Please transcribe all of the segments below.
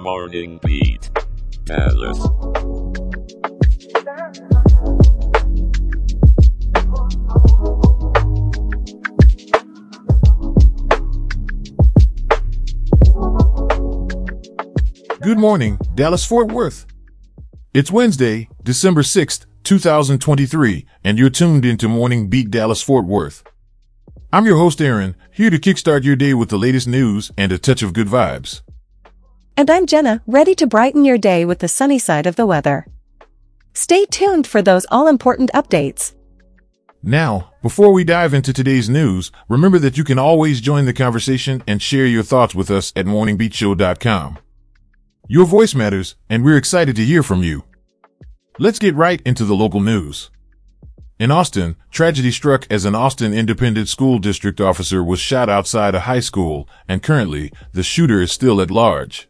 Morning Beat. Dallas. Good morning, Dallas Fort Worth. It's Wednesday, December 6th, 2023, and you're tuned into Morning Beat Dallas Fort Worth. I'm your host, Aaron, here to kickstart your day with the latest news and a touch of good vibes. And I'm Jenna, ready to brighten your day with the sunny side of the weather. Stay tuned for those all important updates. Now, before we dive into today's news, remember that you can always join the conversation and share your thoughts with us at morningbeatshow.com. Your voice matters, and we're excited to hear from you. Let's get right into the local news. In Austin, tragedy struck as an Austin Independent School District officer was shot outside a high school, and currently, the shooter is still at large.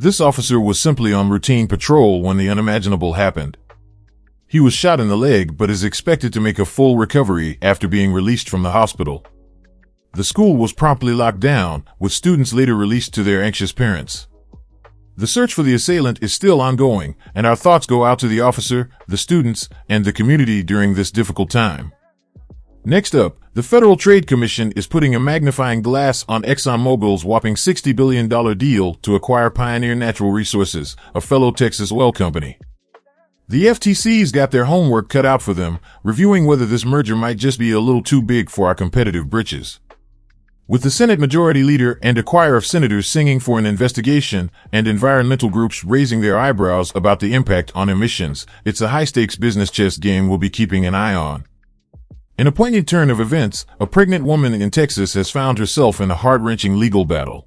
This officer was simply on routine patrol when the unimaginable happened. He was shot in the leg but is expected to make a full recovery after being released from the hospital. The school was promptly locked down, with students later released to their anxious parents. The search for the assailant is still ongoing, and our thoughts go out to the officer, the students, and the community during this difficult time. Next up, the Federal Trade Commission is putting a magnifying glass on ExxonMobil's whopping $60 billion deal to acquire Pioneer Natural Resources, a fellow Texas oil company. The FTC's got their homework cut out for them, reviewing whether this merger might just be a little too big for our competitive britches. With the Senate Majority Leader and a choir of senators singing for an investigation and environmental groups raising their eyebrows about the impact on emissions, it's a high stakes business chess game we'll be keeping an eye on. In a poignant turn of events, a pregnant woman in Texas has found herself in a heart wrenching legal battle.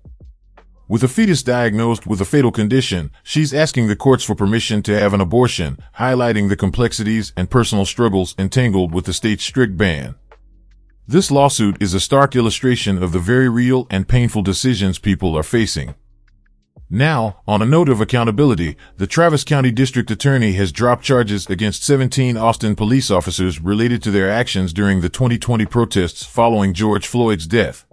With a fetus diagnosed with a fatal condition, she's asking the courts for permission to have an abortion, highlighting the complexities and personal struggles entangled with the state's strict ban. This lawsuit is a stark illustration of the very real and painful decisions people are facing. Now, on a note of accountability, the Travis County District Attorney has dropped charges against 17 Austin police officers related to their actions during the 2020 protests following George Floyd's death.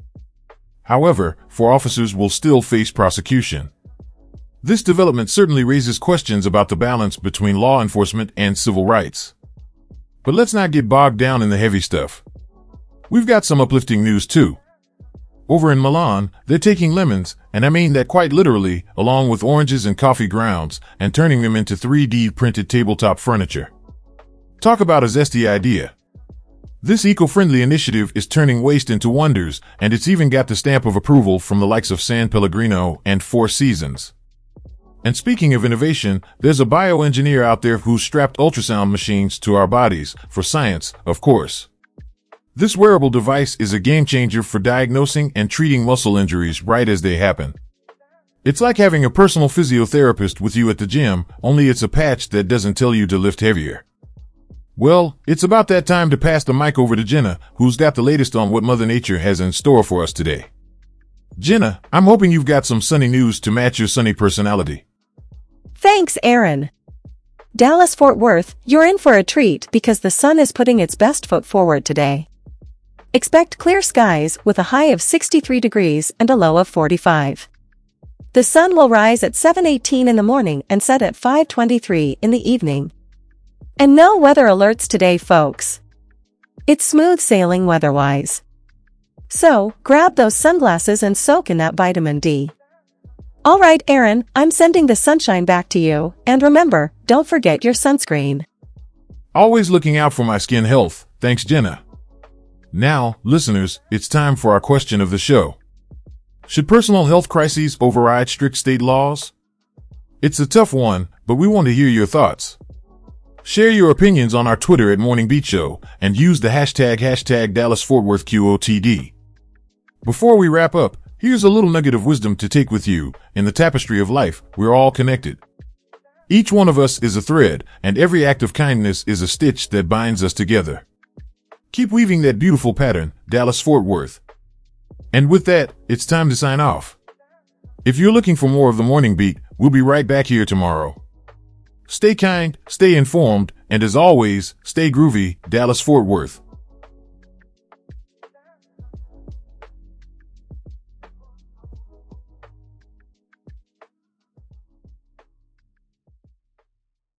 However, four officers will still face prosecution. This development certainly raises questions about the balance between law enforcement and civil rights. But let's not get bogged down in the heavy stuff. We've got some uplifting news too. Over in Milan, they're taking lemons, and I mean that quite literally, along with oranges and coffee grounds, and turning them into 3D printed tabletop furniture. Talk about a zesty idea. This eco-friendly initiative is turning waste into wonders, and it's even got the stamp of approval from the likes of San Pellegrino and Four Seasons. And speaking of innovation, there's a bioengineer out there who's strapped ultrasound machines to our bodies, for science, of course. This wearable device is a game changer for diagnosing and treating muscle injuries right as they happen. It's like having a personal physiotherapist with you at the gym, only it's a patch that doesn't tell you to lift heavier. Well, it's about that time to pass the mic over to Jenna, who's got the latest on what Mother Nature has in store for us today. Jenna, I'm hoping you've got some sunny news to match your sunny personality. Thanks, Aaron. Dallas Fort Worth, you're in for a treat because the sun is putting its best foot forward today. Expect clear skies with a high of 63 degrees and a low of 45. The sun will rise at 7:18 in the morning and set at 5:23 in the evening. And no weather alerts today, folks. It's smooth sailing weather-wise. So, grab those sunglasses and soak in that vitamin D. Alright, Aaron, I'm sending the sunshine back to you, and remember, don't forget your sunscreen. Always looking out for my skin health. Thanks, Jenna. Now, listeners, it's time for our question of the show. Should personal health crises override strict state laws? It's a tough one, but we want to hear your thoughts. Share your opinions on our Twitter at Morning Beat Show and use the hashtag hashtag Dallas Fort Worth QOTD. Before we wrap up, here's a little nugget of wisdom to take with you. In the tapestry of life, we're all connected. Each one of us is a thread, and every act of kindness is a stitch that binds us together. Keep weaving that beautiful pattern, Dallas Fort Worth. And with that, it's time to sign off. If you're looking for more of the morning beat, we'll be right back here tomorrow. Stay kind, stay informed, and as always, stay groovy, Dallas Fort Worth.